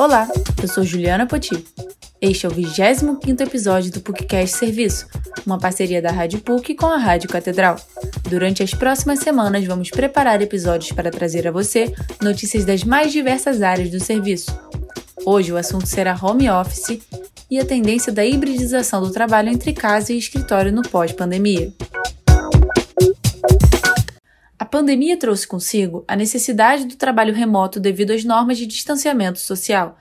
Olá, eu sou Juliana Poti. Este é o 25º episódio do PUCcast Serviço, uma parceria da Rádio PUC com a Rádio Catedral. Durante as próximas semanas vamos preparar episódios para trazer a você notícias das mais diversas áreas do serviço. Hoje o assunto será home office e a tendência da hibridização do trabalho entre casa e escritório no pós-pandemia. A pandemia trouxe consigo a necessidade do trabalho remoto devido às normas de distanciamento social.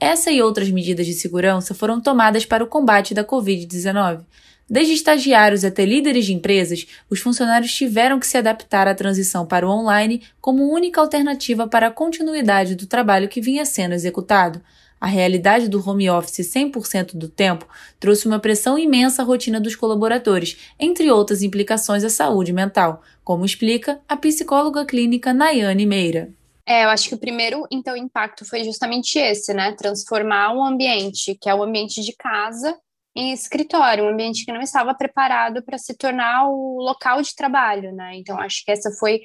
Essa e outras medidas de segurança foram tomadas para o combate da Covid-19. Desde estagiários até líderes de empresas, os funcionários tiveram que se adaptar à transição para o online como única alternativa para a continuidade do trabalho que vinha sendo executado. A realidade do home office 100% do tempo trouxe uma pressão imensa à rotina dos colaboradores, entre outras implicações à saúde mental, como explica a psicóloga clínica Nayane Meira. É, eu acho que o primeiro, então, impacto foi justamente esse, né? Transformar um ambiente, que é o ambiente de casa, em escritório, um ambiente que não estava preparado para se tornar o local de trabalho, né? Então, acho que essa foi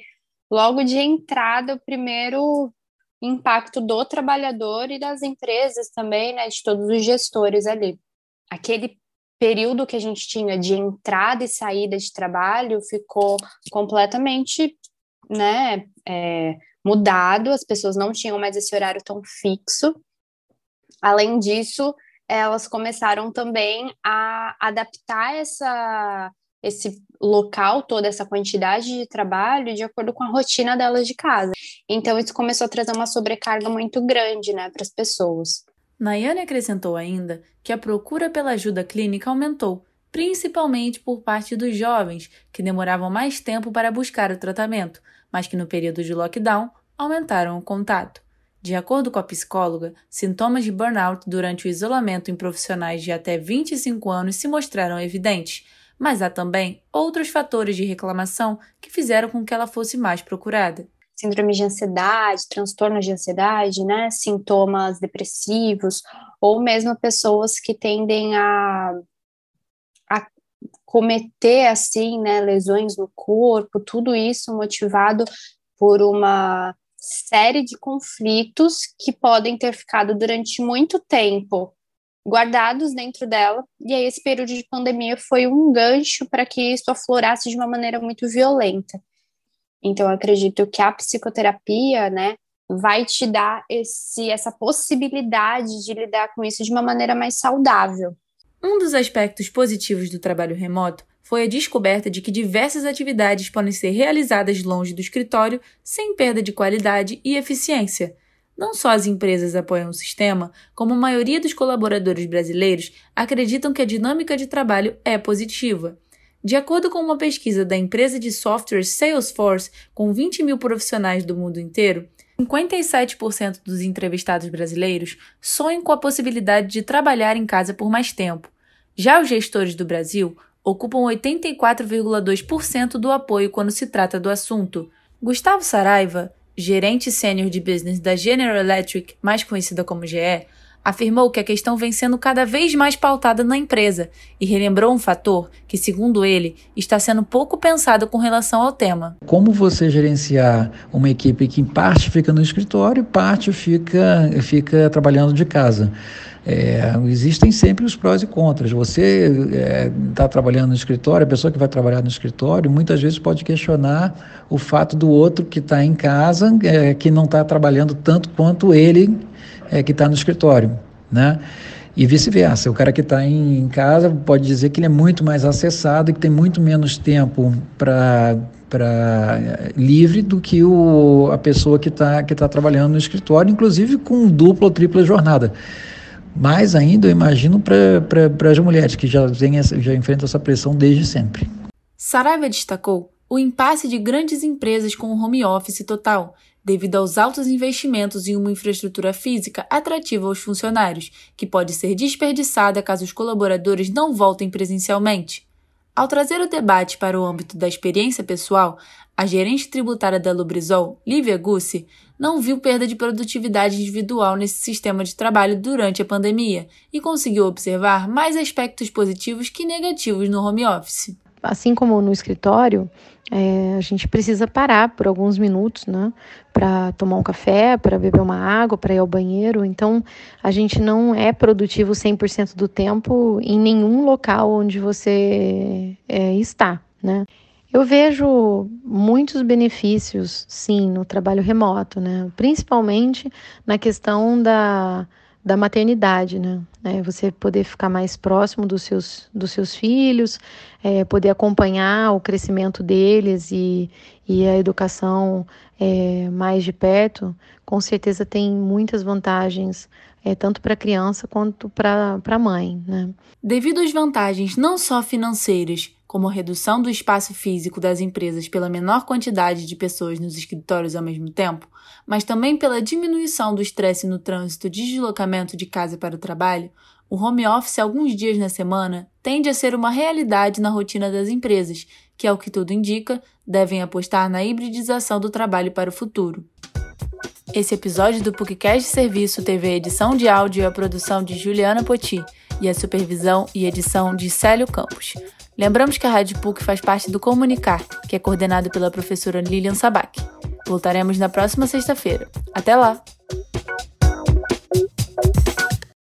logo de entrada o primeiro impacto do trabalhador e das empresas também, né, de todos os gestores ali. Aquele período que a gente tinha de entrada e saída de trabalho ficou completamente, né, é, mudado, as pessoas não tinham mais esse horário tão fixo. Além disso, elas começaram também a adaptar essa esse local, toda essa quantidade de trabalho de acordo com a rotina delas de casa. Então, isso começou a trazer uma sobrecarga muito grande né, para as pessoas. Nayane acrescentou ainda que a procura pela ajuda clínica aumentou, principalmente por parte dos jovens, que demoravam mais tempo para buscar o tratamento, mas que no período de lockdown aumentaram o contato. De acordo com a psicóloga, sintomas de burnout durante o isolamento em profissionais de até 25 anos se mostraram evidentes, mas há também outros fatores de reclamação que fizeram com que ela fosse mais procurada. Síndrome de ansiedade, transtornos de ansiedade, né, sintomas depressivos, ou mesmo pessoas que tendem a, a cometer, assim, né, lesões no corpo, tudo isso motivado por uma série de conflitos que podem ter ficado durante muito tempo guardados dentro dela. E aí esse período de pandemia foi um gancho para que isso aflorasse de uma maneira muito violenta. Então acredito que a psicoterapia, né, vai te dar esse essa possibilidade de lidar com isso de uma maneira mais saudável. Um dos aspectos positivos do trabalho remoto foi a descoberta de que diversas atividades podem ser realizadas longe do escritório sem perda de qualidade e eficiência. Não só as empresas apoiam o sistema, como a maioria dos colaboradores brasileiros acreditam que a dinâmica de trabalho é positiva. De acordo com uma pesquisa da empresa de software Salesforce, com 20 mil profissionais do mundo inteiro, 57% dos entrevistados brasileiros sonham com a possibilidade de trabalhar em casa por mais tempo. Já os gestores do Brasil ocupam 84,2% do apoio quando se trata do assunto. Gustavo Saraiva, gerente sênior de business da General Electric, mais conhecida como GE, afirmou que a questão vem sendo cada vez mais pautada na empresa e relembrou um fator que, segundo ele, está sendo pouco pensado com relação ao tema. Como você gerenciar uma equipe que, em parte, fica no escritório, parte fica, fica trabalhando de casa? É, existem sempre os prós e contras. Você está é, trabalhando no escritório, a pessoa que vai trabalhar no escritório muitas vezes pode questionar o fato do outro que está em casa, é, que não está trabalhando tanto quanto ele é, que está no escritório, né? E vice-versa. O cara que está em casa pode dizer que ele é muito mais acessado e que tem muito menos tempo para para livre do que o, a pessoa que está que tá trabalhando no escritório, inclusive com dupla ou tripla jornada. Mais ainda, eu imagino, para as mulheres que já, vem essa, já enfrentam essa pressão desde sempre. Saraiva destacou o impasse de grandes empresas com o home office total, devido aos altos investimentos em uma infraestrutura física atrativa aos funcionários, que pode ser desperdiçada caso os colaboradores não voltem presencialmente. Ao trazer o debate para o âmbito da experiência pessoal, a gerente tributária da Lubrizol, Lívia Gussi, não viu perda de produtividade individual nesse sistema de trabalho durante a pandemia e conseguiu observar mais aspectos positivos que negativos no home office. Assim como no escritório, é, a gente precisa parar por alguns minutos, né? Para tomar um café, para beber uma água, para ir ao banheiro. Então, a gente não é produtivo 100% do tempo em nenhum local onde você é, está, né? Eu vejo muitos benefícios, sim, no trabalho remoto, né? Principalmente na questão da da maternidade, né? É, você poder ficar mais próximo dos seus, dos seus filhos, é, poder acompanhar o crescimento deles e, e a educação é, mais de perto, com certeza tem muitas vantagens, é, tanto para a criança quanto para a mãe. Né? Devido às vantagens não só financeiras, como a redução do espaço físico das empresas pela menor quantidade de pessoas nos escritórios ao mesmo tempo, mas também pela diminuição do estresse no trânsito de deslocamento de casa para o trabalho, o home office alguns dias na semana tende a ser uma realidade na rotina das empresas, que, ao que tudo indica, devem apostar na hibridização do trabalho para o futuro. Esse episódio do PUCcast Serviço teve a edição de áudio e a produção de Juliana Poti e a supervisão e edição de Célio Campos. Lembramos que a Rádio PUC faz parte do Comunicar, que é coordenado pela professora Lilian Sabac. Voltaremos na próxima sexta-feira. Até lá!